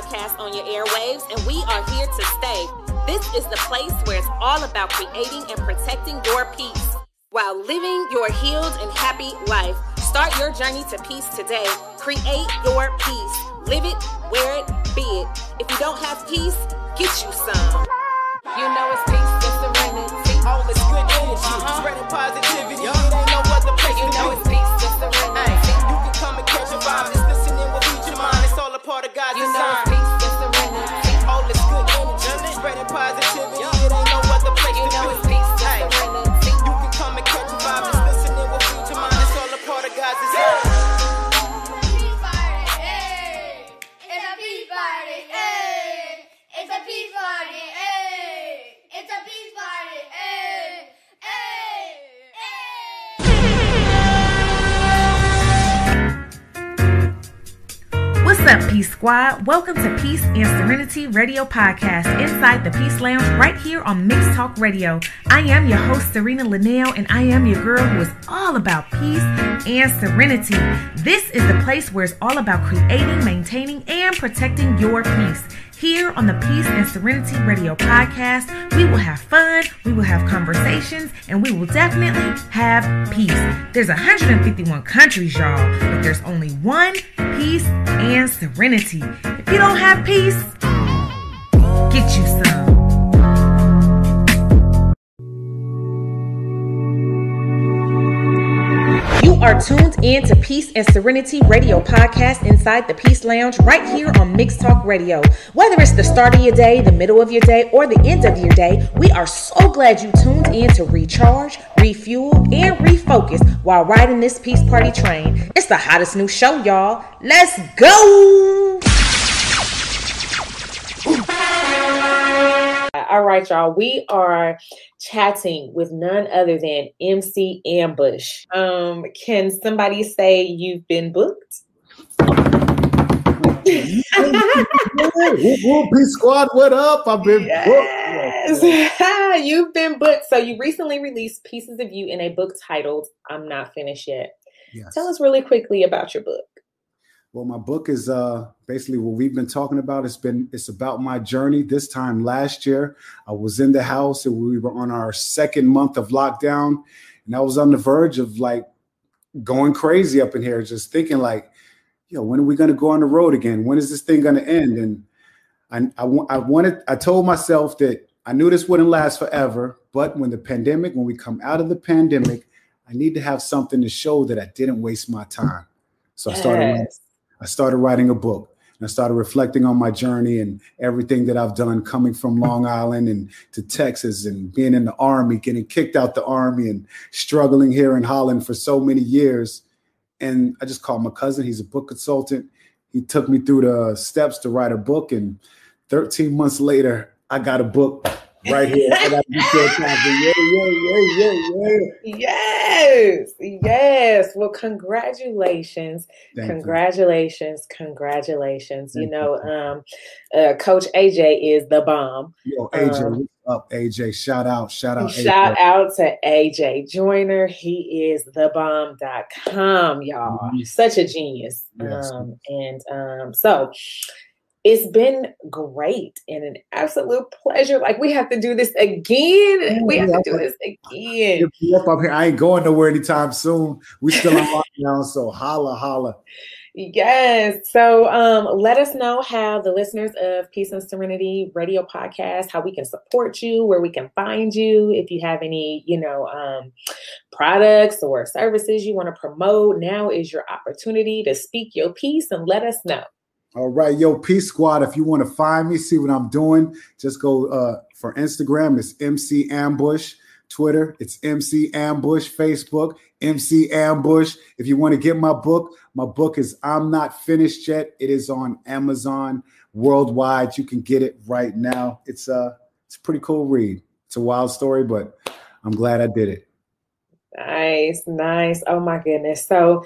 podcast on your airwaves, and we are here to stay. This is the place where it's all about creating and protecting your peace while living your healed and happy life. Start your journey to peace today. Create your peace. Live it, wear it, be it. If you don't have peace, get you some. You know it's peace Welcome to Peace and Czarinaty Radio Podcast inside the Peace Lounge right here on Mixed Talk Radio. I am your host, Czarina Lynell, and I am your girl who is all about peace and serenity. This is the place where it's all about creating, maintaining, and protecting your peace. Here on the Peace and Czarinaty Radio Podcast, we will have fun, we will have conversations, and we will definitely have peace. There's 151 countries, y'all, but there's only one peace and serenity. If you don't have peace, get you some. Are tuned in to Peace and Czarinaty Radio Podcast inside the Peace Lounge right here on Mixed Talk Radio. Whether it's the start of your day, the middle of your day, or the end of your day, we are so glad you tuned in to recharge, refuel, and refocus while riding this Peace Party train. It's the hottest new show, y'all. Let's go! All right, y'all. We are chatting with none other than MC Ambush. Um, can somebody say you've been booked? Whoop, whoop, Squad, what up? I've been Yes. You've been booked. So you recently released Pieces of You in a book titled I'm Not Finished Yet. Yes. Tell us really quickly about your book. Well, my book is uh basically what we've been talking about. It's been it's about my journey. This time last year, I was in the house and we were on our second month of lockdown, and I was on the verge of like going crazy up in here, just thinking like, you know, when are we gonna go on the road again? When is this thing gonna end? And I I, I wanted I told myself that I knew this wouldn't last forever, but when the pandemic, when we come out of the pandemic, I need to have something to show that I didn't waste my time. So I started. I started writing a book and I started reflecting on my journey and everything that I've done coming from Long Island and to Texas and being in the army, getting kicked out the army and struggling here in Holland for so many years. And I just called my cousin, he's a book consultant. He took me through the steps to write a book and 13 months later, I got a book right here. I got to feel confident. Yeah, yeah, yeah, yeah, yeah. Yes. Yes. Well, congratulations. Thank you. congratulations. Congratulations. You Thank know, um, uh, Coach AJ is the bomb. Yo, AJ, Um, up, AJ? Shout out, shout out, Shout AJ. out to AJ Joyner. He is thebomb.com, y'all. Mhm. Such a genius. Yes. Um, and um, so it's been great and an absolute pleasure. Like we have to do this again. We have to do this again. Up up here. I ain't going nowhere anytime soon. We still on lockdown, so holla, holla. Yes. So um, let us know how the listeners of Peace and Czarinaty Radio Podcast, how we can support you, where we can find you. If you have any, you know, um, products or services you want to promote, now is your opportunity to speak your piece and let us know. All right, yo, Peace Squad. If you want to find me, see what I'm doing, just go uh, for Instagram. It's MC Ambush. Twitter, it's MC Ambush. Facebook, MC Ambush. If you want to get my book, my book is I'm Not Finished Yet. It is on Amazon worldwide. You can get it right now. It's a, it's a pretty cool read. It's a wild story, but I'm glad I did it. Nice, nice. Oh my goodness. So,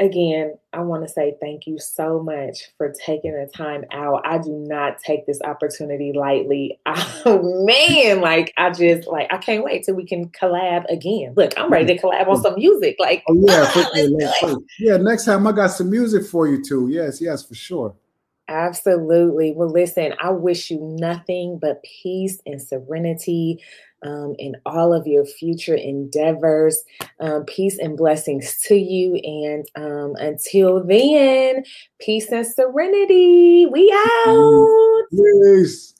again, I want to say thank you so much for taking the time out. I do not take this opportunity lightly. Oh man, like I just like I can't wait till we can collab again. Look, I'm ready to collab on some music. Like, Oh yeah, for- let's do it. yeah. Next time I got some music for you too. Yes, yes, for sure. Absolutely. Well, listen, I wish you nothing but peace and serenity um, in all of your future endeavors. Um, peace and blessings to you. And um, until then, peace and serenity. We out. Yes.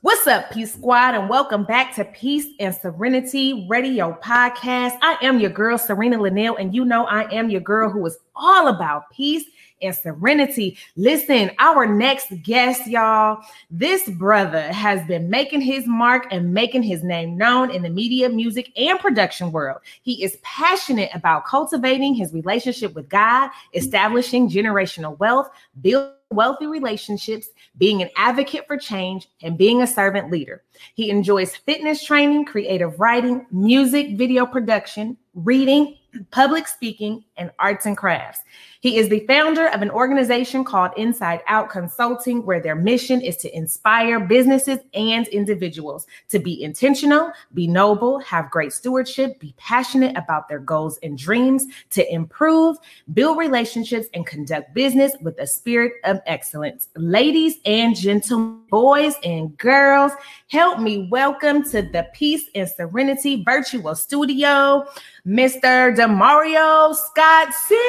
What's up, Peace Squad, and welcome back to Peace and Czarinaty Radio Podcast. I am your girl, Czarina Lynell, and you know I am your girl who is all about peace and serenity. Listen, our next guest, y'all, this brother has been making his mark and making his name known in the media, music, and production world. He is passionate about cultivating his relationship with God, establishing generational wealth, building wealthy relationships, being an advocate for change, and being a servant leader. He enjoys fitness training, creative writing, music, video production, reading, public speaking, and arts and crafts. He is the founder of an organization called Inside Out Consulting, where their mission is to inspire businesses and individuals to be intentional, be noble, have great stewardship, be passionate about their goals and dreams, to improve, build relationships, and conduct business with a spirit of excellence. Ladies and gentlemen, boys and girls, help me welcome to the Peace and Czarinaty Virtual Studio, Mr. Demario Scott Singer.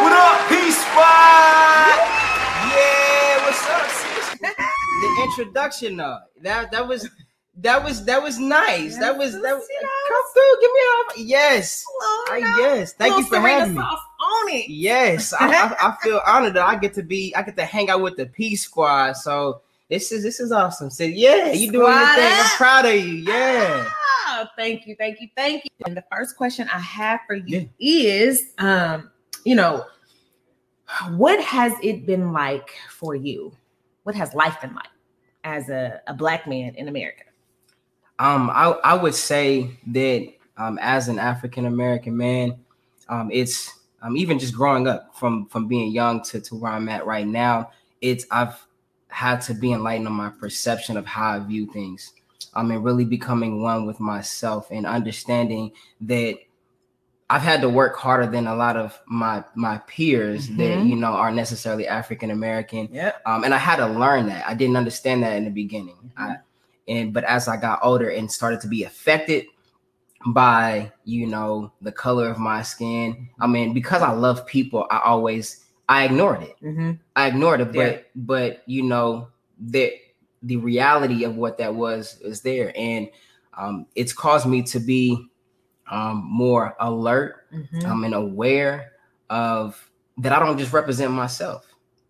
What up, Peace Squad? Yeah, what's up? sis? the introduction, though. That that was that was that was nice. that was that was, come through. Give me a yes. I, yes. Thank you for having me. On it. Yes, I, I, I feel honored that I get to be. I get to hang out with the Peace Squad. So this is this is awesome. So yeah, you doing your thing. I'm proud of you. Yeah. Ah, thank you, thank you, thank you. And the first question I have for you is, um, you know, what has it been like for you? What has life been like as a, a black man in America? Um, I, I would say that um, as an African American man, um, it's um, even just growing up from from being young to, to where I'm at right now. It's I've had to be enlightened on my perception of how I view things. Um, and really becoming one with myself and understanding that I've had to work harder than a lot of my my peers that Mhm. you know are necessarily African American Yeah. um, and I had to learn that. I didn't understand that in the beginning. I, and but as I got older and started to be affected by you know the color of my skin, I mean because I love people, I always I ignored it. Mm-hmm. I ignored it, but Yeah. but you know that the reality of what that was is there, and um, it's caused me to be um, more alert Mm-hmm. um, and aware of that. I don't just represent myself.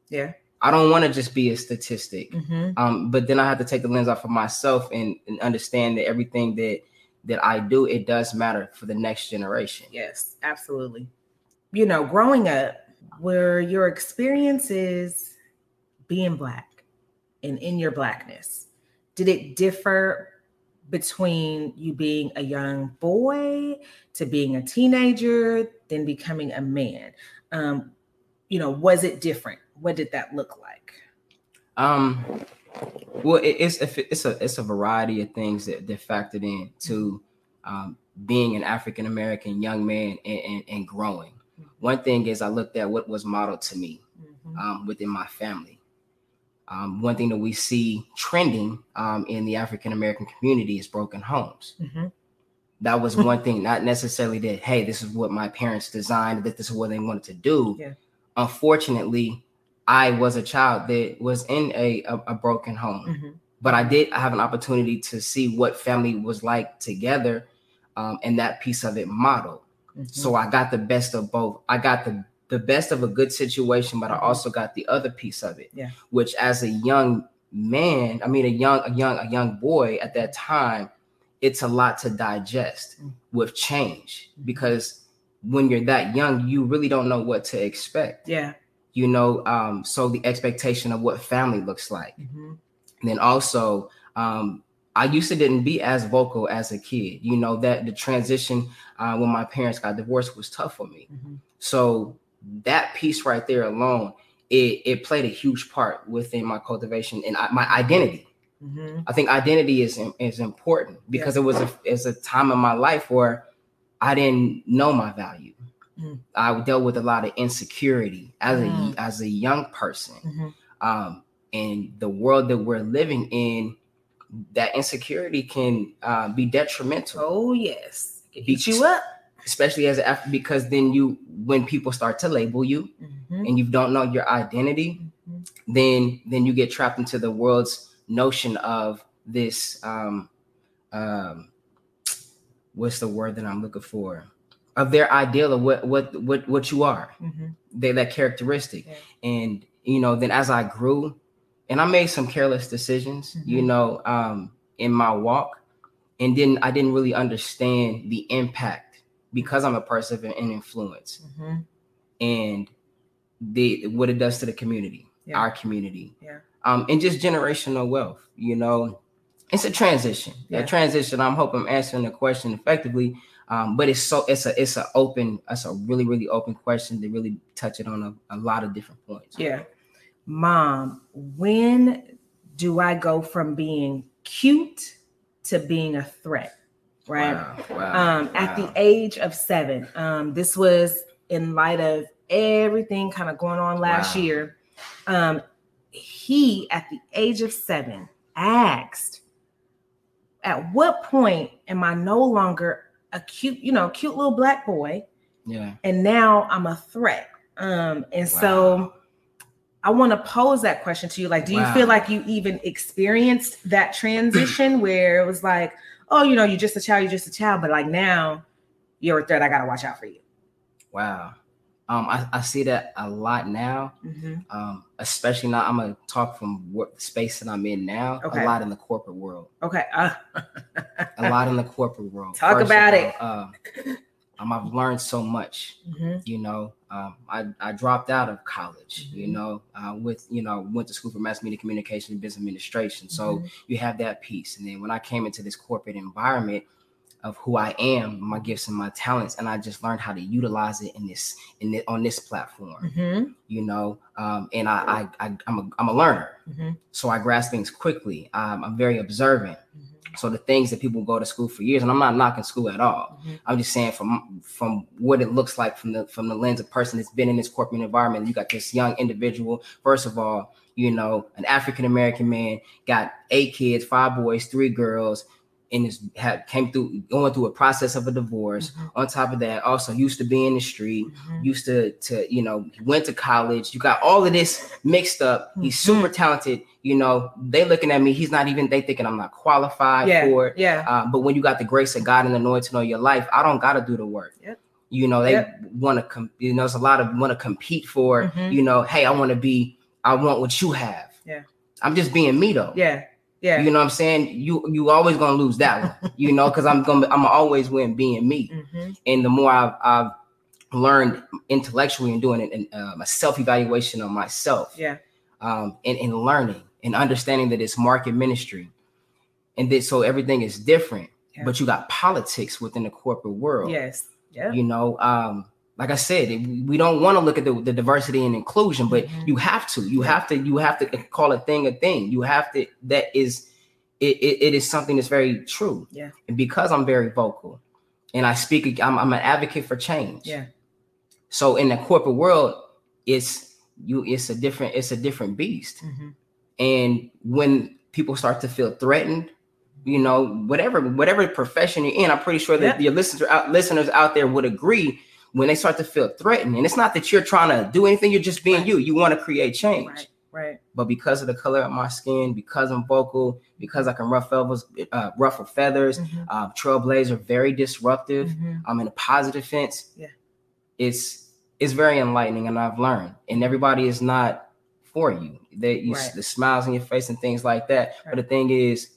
Yeah. I don't want to just be a statistic. Mm-hmm. Um, but then I have to take the lens off of myself and, and understand that everything that that I do, it does matter for the next generation. Yes, absolutely. You know, growing up, where your experiences being black and in your blackness, did it differ between you being a young boy to being a teenager, then becoming a man? Um, you know, was it different? What did that look like? Um, well, it, it's a, it's a it's a variety of things that that factored in to um, being an African American young man and, and, and growing. One thing is I looked at what was modeled to me Mhm. um, within my family. Um, one thing that we see trending um, in the African American community is broken homes. Mhm. That was one thing, not necessarily that, hey, this is what my parents designed, that this is what they wanted to do. Yeah. Unfortunately, I was a child that was in a, a, a broken home Mhm. but I did have an opportunity to see what family was like together, um, and that piece of it modeled. Mhm. So I got the best of both. I got the the best of a good situation, but I Mhm. also got the other piece of it. Yeah. Which, as a young man, I mean, a young a young a young boy at that time, it's a lot to digest Mm. with change because when you're that young, you really don't know what to expect. Yeah. You know, um, so the expectation of what family looks like. Mhm. And then also um, I used to didn't be as vocal as a kid. You know that the transition uh, when my parents got divorced was tough for me. Mhm. So that piece right there alone, it, it played a huge part within my cultivation and I, my identity. Mhm. I think identity is is important because it was a it's a time in my life where I didn't know my value. Mm. I dealt with a lot of insecurity as Mm. a as a young person, Mhm. um, and the world that we're living in, that insecurity can uh, be detrimental, Oh yes, It Beat you up. Especially as an Af- because then you when people start to label you Mhm. and you don't know your identity, Mhm. then then you get trapped into the world's notion of this um um what's the word that I'm looking for of their ideal of what what what what you are Mhm. they that characteristic Yeah. and you know then as I grew and I made some careless decisions you Mhm. know um in my walk and then I didn't really understand the impact because I'm a person of an influence Mhm. and the what it does to the community, Yeah. our community, Yeah. um, and just generational wealth. You know, it's a transition. Yeah. A transition. I'm hoping I'm answering the question effectively, um, but it's so it's a it's a open it's a really really open question to really touch it on a, a lot of different points. Yeah. Mom, when do I go from being cute to being a threat? Right. Wow. wow, Um, at the age of seven. Um, this was in light of everything kind of going on last Wow. year. Um, he, at the age of seven, asked, At what point am I no longer a cute, you know, cute little black boy? yeah. and now I'm a threat. Um, and so I want to pose that question to you. Like, do you feel like you even experienced that transition where it was like, oh, you know, you're just a child, you're just a child, but like now you're a threat. I gotta watch out for you. Wow. Um, I, I see that a lot now. Mhm. Um, especially now I'm gonna talk from what space that I'm in now. Okay. A lot in the corporate world. Okay. Uh, a lot in the corporate world. Talk First about all, it. Um, um, I've learned so much. mhm. You know, um, I, I dropped out of college. You Mhm. know, uh, with you know went to school for mass media communication and business administration. So Mhm. you have that piece, and then when I came into this corporate environment of who I am, my gifts and my talents, and I just learned how to utilize it in this in the, on this platform. Mhm. You know, um, and I, I, I I'm a I'm a learner, Mhm. so I grasp things quickly. Um, I'm very observant. So the things that people go to school for years, and I'm not knocking school at all. Mhm. I'm just saying from from what it looks like from the from the lens of person that's been in this corporate environment. You got this young individual. First of all, you know, an African American man got eight kids, five boys, three girls, and is had came through going through a process of a divorce. Mhm. On top of that, also used to be in the street, Mhm. used to to you know went to college. You got all of this mixed up. He's super talented. You know, they looking at me. He's not even. They thinking I'm not qualified Yeah. for it. Yeah. Uh, but when you got the grace of God and the anointing on your life, I don't got to do the work. Yep. You know, they Yep. want to, com- you know, there's a lot of want to compete for, Mhm. you know, hey, I want to be, I want what you have. Yeah. I'm just being me though. Yeah. Yeah. You know what I'm saying? You you always gonna lose that one, you know, because I'm gonna I'm always win being me. Mhm. And the more I've, I've learned intellectually and doing it, and um, a self evaluation of myself, Yeah. um, and, and learning and understanding that it's market ministry, and that so everything is different. Yeah. But you got politics within the corporate world. Yes. Yeah. You know, um, like I said, we don't want to look at the, the diversity and inclusion, but Mhm. you have to. You have to. You have to call a thing a thing. You have to. That is, it, it, it is something that's very true. Yeah. And because I'm very vocal, and I speak, I'm, I'm an advocate for change. Yeah. So in the corporate world, it's you. It's a different. It's a different beast. Mhm. And when people start to feel threatened, you know, whatever whatever profession you're in, I'm pretty sure that Yeah. your listeners out listeners out there would agree when they start to feel threatened. And it's not that you're trying to do anything, you're just being Right. you. You want to create change. Right. Right. But because of the color of my skin, because I'm vocal, because I can ruffle uh, ruffle feathers, Mhm. uh, trailblazer, very disruptive. Mhm. I'm in a positive sense. Yeah. It's it's very enlightening, and I've learned. And everybody is not for you. They you, Right. the smiles on your face and things like that. But the thing is,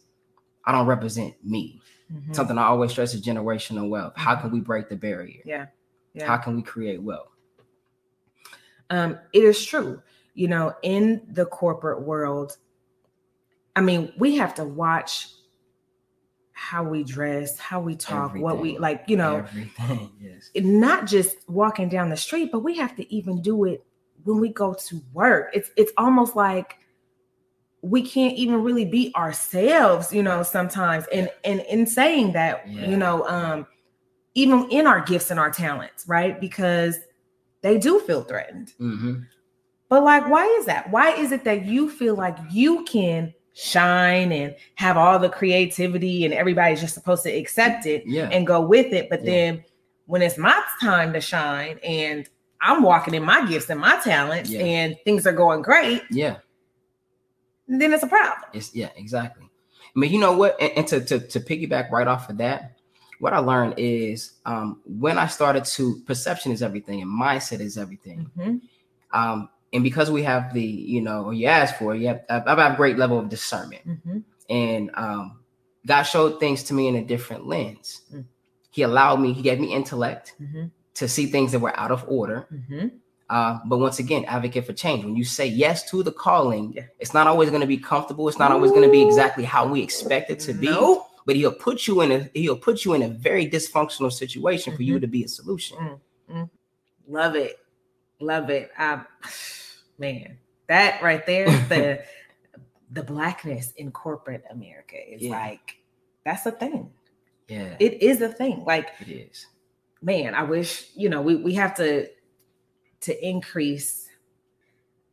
I don't represent me. Mhm. Something I always stress is generational wealth. How can we break the barrier? Yeah. Yeah. How can we create wealth? um, it is true. You know, in the corporate world, I mean, we have to watch how we dress, how we talk, what we like, you know, everything. Yes. not just walking down the street, but we have to even do it when we go to work. It's it's almost like we can't even really be ourselves, you know, sometimes. And and in saying that, Yeah. you know, um, even in our gifts and our talents, right? Because they do feel threatened. hmm But like, why is that? Why is it that you feel like you can shine and have all the creativity and everybody's just supposed to accept it Yeah. and go with it? But Yeah. then when it's my time to shine and I'm walking in my gifts and my talents Yeah. and things are going great, yeah. then it's a problem. It's yeah, exactly. I mean, you know what? And, and to, to to piggyback right off of that, what I learned is um, when I started to perception is everything and mindset is everything. Mhm. Um, and because we have the, you know, or you ask for, you have I have a great level of discernment. Mhm. And um, God showed things to me in a different lens. Mm. He allowed me, he gave me intellect Mhm. to see things that were out of order. Mhm. Uh, but once again, advocate for change. When you say yes to the calling, Yeah. it's not always going to be comfortable. It's not always going to be exactly how we expect it to be. Nope. But he'll put you in a he'll put you in a very dysfunctional situation for you mm-hmm. to be a solution. Mm, mm. Love it. Love it. I, man, that right there, the the blackness in corporate America is Yeah. like that's a thing. Yeah, It is a thing. Like, it is. man, I wish, you know, we, we have to to increase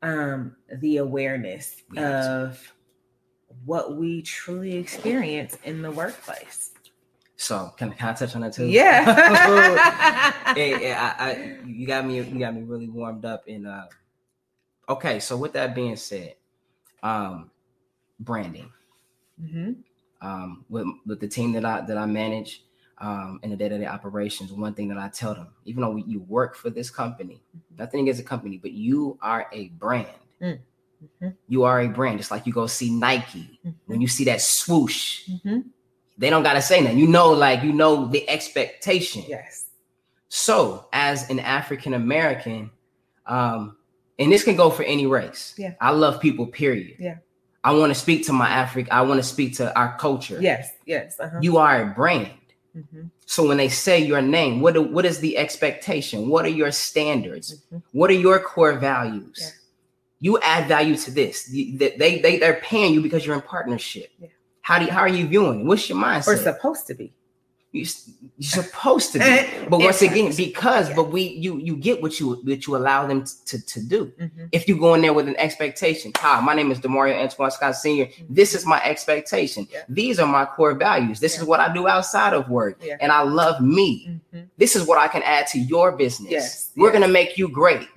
um the awareness We of what we truly experience in the workplace. So can, can I touch on that too? Yeah. hey, hey, I, I, you got me. You got me really warmed up. In uh, okay. So with that being said, um, branding. Mhm. Um, with with the team that I that I manage, um, in the day to day operations, one thing that I tell them, even though we, you work for this company, nothing against a company, but you are a brand. Mm. Mhm. You are a brand. Just like you go see Nike when you see that swoosh, Mhm. they don't gotta say nothing. You know, like you know the expectation. Yes. So, as an African American, um, and this can go for any race. Yeah. I love people. Period. Yeah. I want to speak to my African. I want to speak to our culture. Yes. Yes. Uh-huh. You are a brand. Mhm. So when they say your name, what do- what is the expectation? What are your standards? Mhm. What are your core values? Yeah. You add value to this. They they they they're paying you because you're in partnership. Yeah. How do you, how are you viewing? it? What's your mindset? Or supposed to be. you, you're supposed to be. But once again, because Yeah. but we you you get what you what you allow them to to do. Mhm. If you go in there with an expectation, hi, my name is Demario Antoine Scott Sr. This is my expectation. Mm-hmm. Yeah. These are my core values. This is what I do outside of work, and I love me. Mhm. This is what I can add to your business. Yes, We're yes. gonna make you great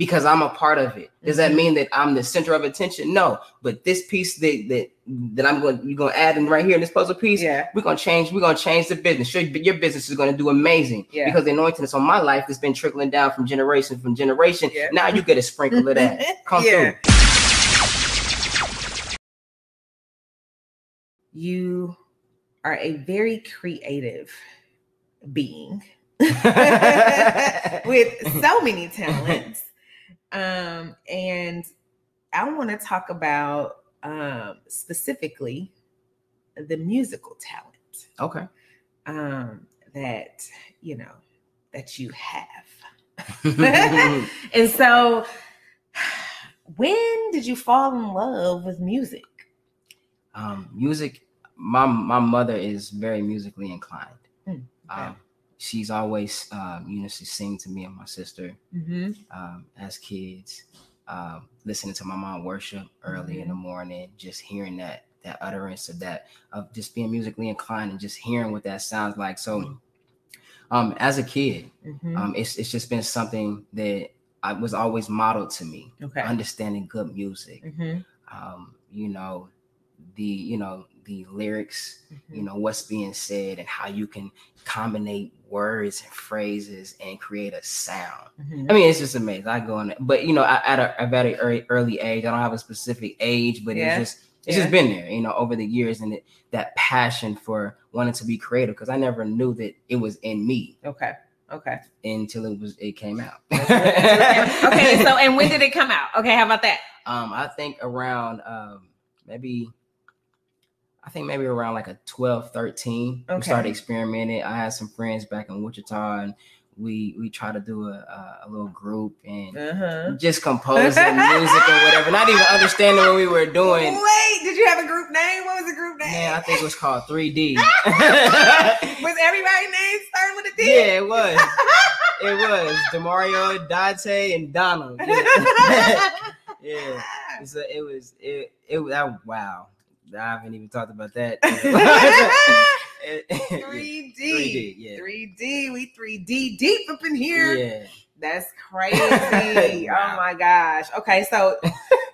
because I'm a part of it. Does that Mhm. mean that I'm the center of attention? No, but this piece that that that I'm going you're gonna add in right here in this puzzle piece. Yeah. We're gonna change. We're gonna change the business. Your, your business is gonna do amazing Yeah. because the anointing that's on my life has been trickling down from generation from generation. Yeah. Now you get a sprinkle of that. Come Yeah. through. You are a very creative being with so many talents. Um, and I want to talk about um, specifically the musical talent Okay. um, that you know that you have. and so, when did you fall in love with music? Um, music. My my mother is very musically inclined. Mm, okay. Um, she's always um, you know she sing to me and my sister Mm-hmm. um, as kids. Um, listening to my mom worship early in the morning, just hearing that that utterance of that of just being musically inclined and just hearing what that sounds like. So, um, as a kid, Mm-hmm. um, it's it's just been something that I was always modeled to me. okay. Understanding good music, Mm-hmm. um, you know, the you know the lyrics, Mm-hmm. you know what's being said, and how you can combine words and phrases and create a sound. Mm-hmm. I mean, it's just amazing. I go on it, but you know, I, at a, a very early, early age, I don't have a specific age, but Yeah. it's just it's Yeah. just been there, you know, over the years, and it, that passion for wanting to be creative because I never knew that it was in me Okay. Okay. until it was it came out. okay. So, and when did it come out? Okay. How about that? um, I think around um maybe I think maybe around like a 12, 13. We Okay. started experimenting. I had some friends back in Wichita and we we tried to do a, a, a little group and Uh-huh. just composing music or whatever, not even understanding what we were doing. Wait, did you have a group name? What was the group name? Yeah, I think it was called 3D. was everybody named starting with a D? yeah, it was. It was Demario, Dante, and Donald. Yeah. yeah. A, it was it it was that wow. I haven't even talked about that. 3D. 3D, yeah. 3D. We 3D deep up in here. yeah. That's crazy. Wow. Oh my gosh. Okay, so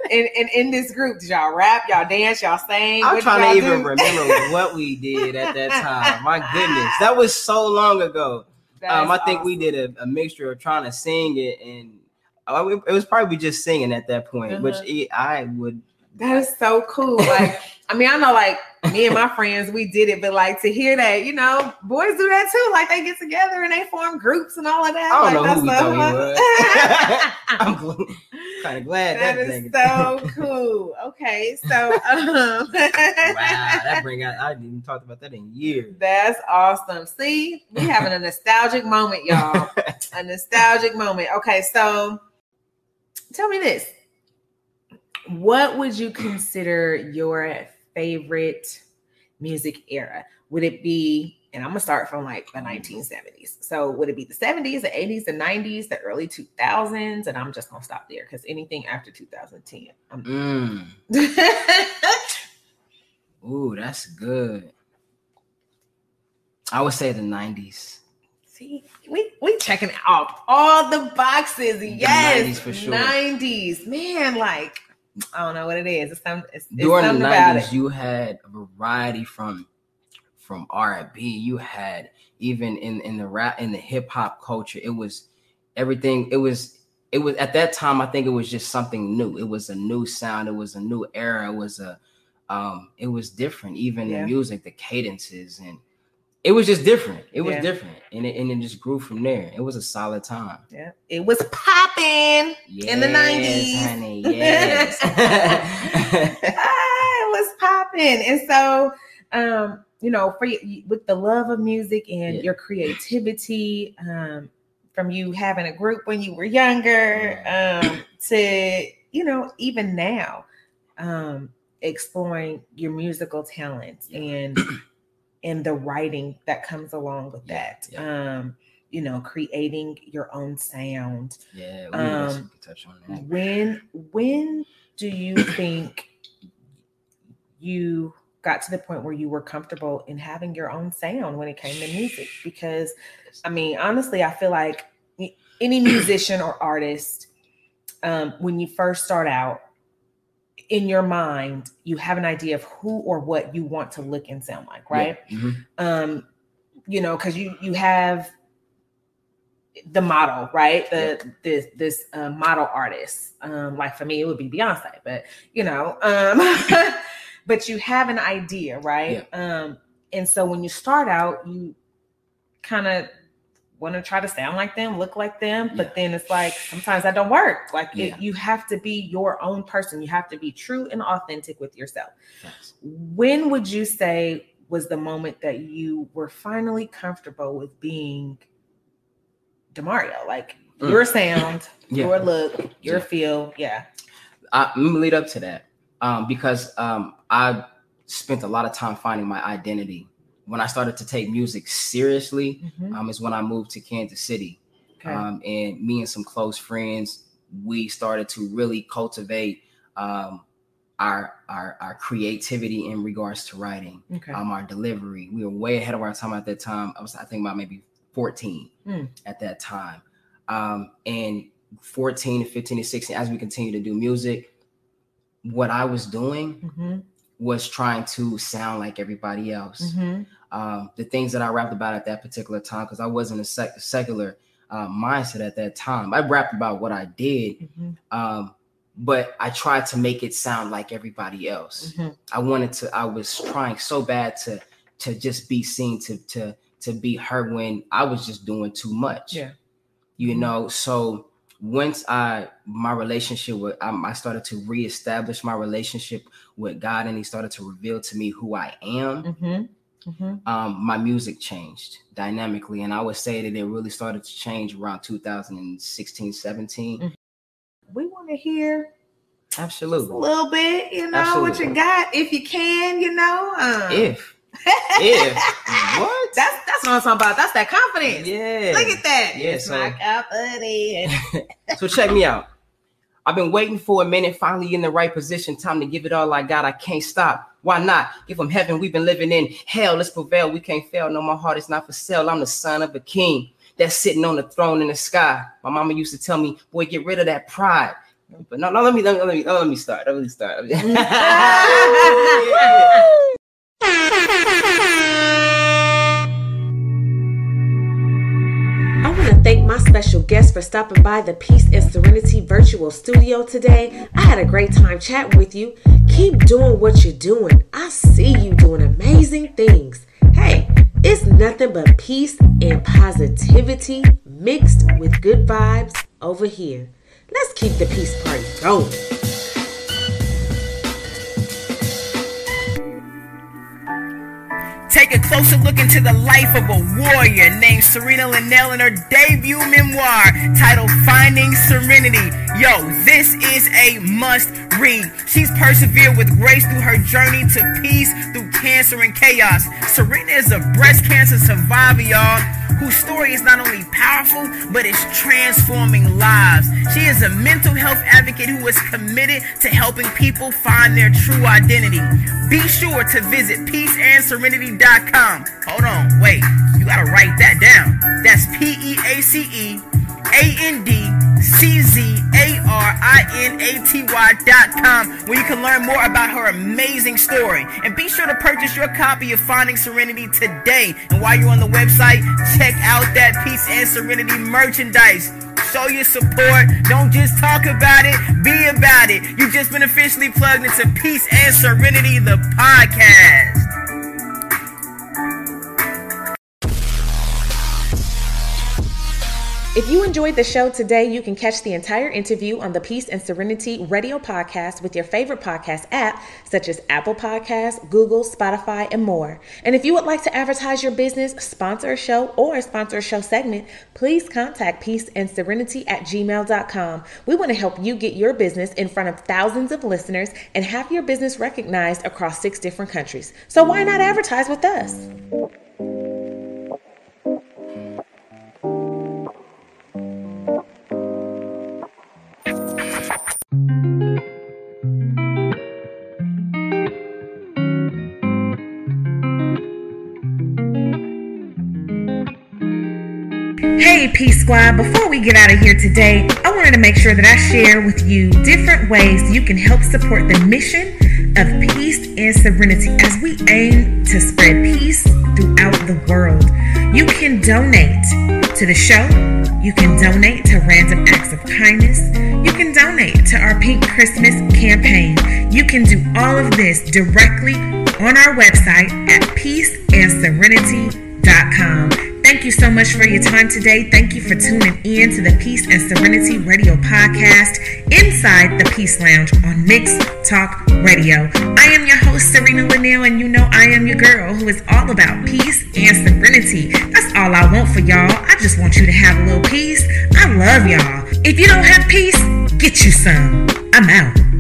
in, in in this group, did y'all rap, y'all dance, y'all sing? I'm What trying to even do? remember what we did at that time. My goodness, that was so long ago. Um, I think we did a, a mixture of trying to sing it and uh, it was probably just singing at that point, which Uh-huh. it, I would. That is so cool. Like, I mean, I know like me and my friends, we did it, but like to hear that, you know, boys do that too. Like they get together and they form groups and all of that. I don't like, know who that's was. I'm kind of glad that, that is so cool. Okay, so um, wow, that bring out. I didn't even talked about that in years. That's awesome. See, we having a nostalgic moment, y'all. a nostalgic moment. Okay, so tell me this. What would you consider your favorite music era? Would it be, and I'm gonna start from like the 1970s. So would it be the 70s, the 80s, the 90s, the early 2000s? And I'm just gonna stop there because anything after 2010. I'm Mm. Ooh, that's good. I would say the '90s. See, we we checking off all the boxes. Yes, 90s for sure. 90s, man. Like I don't know what it is. It's some. It's, it's During the '90s, you had a variety from from R&B. You had even in in the rap in the hip hop culture. It was everything. It was it was at that time. I think it was just something new. It was a new sound. It was a new era. It was a um. It was different. Even Yeah. the music, the cadences, and it was just different. It was Yeah. different, and it and it just grew from there. It was a solid time. Yeah, it was popping. In the 90s. Yes, honey. Yes. ah, it was popping, and so um, you know, for with the love of music and Yeah. your creativity, um, from you having a group when you were younger, um, to you know, even now, um, exploring your musical talents Yeah. and and the writing that comes along with Yeah, that. Um, you know, creating your own sound. yeah, we, Um, touch on that. When when do you think you got to the point where you were comfortable in having your own sound when it came to music? Because I mean, honestly, I feel like any musician or artist, um, when you first start out, in your mind, you have an idea of who or what you want to look and sound like, right? Yeah, mhm. um you know because you you have the model right? The this this uh, model artist. Um like for me it would be beyonce but you know um but you have an idea right? Um and so when you start out you kind of want to try to sound like them look like them but Yeah. then it's like sometimes that don't work like it- you have to be your own person you have to be true and authentic with yourself Facts. when would you say was the moment that you were finally comfortable with being Demario? Like Mm. your sound, Yeah. your look, your Yeah. feel. Yeah. I, let me lead up to that um, because um, I spent a lot of time finding my identity. When I started to take music seriously, um, is when I moved to Kansas City. Okay. Um, and me and some close friends, we started to really cultivate um, our, our our creativity in regards to writing, okay. um, our delivery. We were way ahead of our time at that time. I was, I think, about maybe 14 Mm. at that time. Um, and 14 to 15 to 16, as we continue to do music, what I was doing Mhm, was trying to sound like everybody else. mhm. Um, the things that I rapped about at that particular time, because I wasn't a sec- secular uh, mindset at that time. I rapped about what I did, Mhm, um, but I tried to make it sound like everybody else. mhm. I wanted to. I was trying so bad to to just be seen to to to be heard when I was just doing too much. Yeah. You know. So once I my relationship with um, I started to reestablish my relationship with God, and He started to reveal to me who I am. Mm-hmm. Mm-hmm. Um, my music changed dynamically, and I would say that it really started to change around 2016, 17. Mhm. We want to hear absolutely a little bit, you know, what you got, if you can, you know. Um, If if what? that's that's what I'm talking about. That's that confidence. yeah. Look at that. Yeah, It's so- my confidence. So check me out. I've been waiting for a minute, finally in the right position. Time to give it all I got. I can't stop. Why not? Give them heaven. We've been living in hell. Let's prevail. We can't fail. No, my heart is not for sale. I'm the son of a king that's sitting on the throne in the sky. My mama used to tell me, boy, get rid of that pride. But no, no, let me let me let me, let me start. Let me start. special guest for stopping by the Peace and Czarinaty Virtual Studio today. I had a great time chatting with you. Keep doing what you're doing. I see you doing amazing things. Hey, it's nothing but peace and positivity mixed with good vibes over here. Let's keep the peace party going. Take a closer look into the life of a warrior named Czarina Lynell in her debut memoir titled Finding Serenity. Yo, this is a must read. She's persevered with grace through her journey to peace through cancer and chaos. Serena is a breast cancer survivor, y'all, whose story is not only powerful, but is transforming lives. She is a mental health advocate who is committed to helping people find their true identity. Be sure to visit peaceandczarinaty.com. Hold on, wait, you gotta write that down. That's P E A C E A N D C Z A R I N A T Y dot com, where you can learn more about her amazing story. And be sure to purchase your copy of Finding Serenity today. And while you're on the website, check out that Peace and Czarinaty merchandise. Show your support. Don't just talk about it, be about it. You've just been officially plugged into Peace and Czarinaty, the podcast. If you enjoyed the show today, you can catch the entire interview on the Peace and Czarinaty radio podcast with your favorite podcast app, such as Apple Podcasts, Google, Spotify, and more. And if you would like to advertise your business, sponsor a show, or sponsor a show segment, please contact Peace and Czarinaty at gmail.com. We want to help you get your business in front of thousands of listeners and have your business recognized across six different countries. So why not advertise with us? Hey, Peace Squad, before we get out of here today, I wanted to make sure that I share with you different ways you can help support the mission of peace and serenity as we aim to spread peace throughout the world. You can donate to the show, you can donate to random acts of kindness, you can donate to our Pink Christmas campaign. You can do all of this directly on our website at peaceandczarinaty.com. You so much for your time today. Thank you for tuning in to the Peace and Czarinaty Radio Podcast inside the Peace Lounge on Mix Talk Radio. I am your host, Czarina Lynell, and you know I am your girl who is all about peace and serenity. That's all I want for y'all. I just want you to have a little peace. I love y'all. If you don't have peace, get you some. I'm out.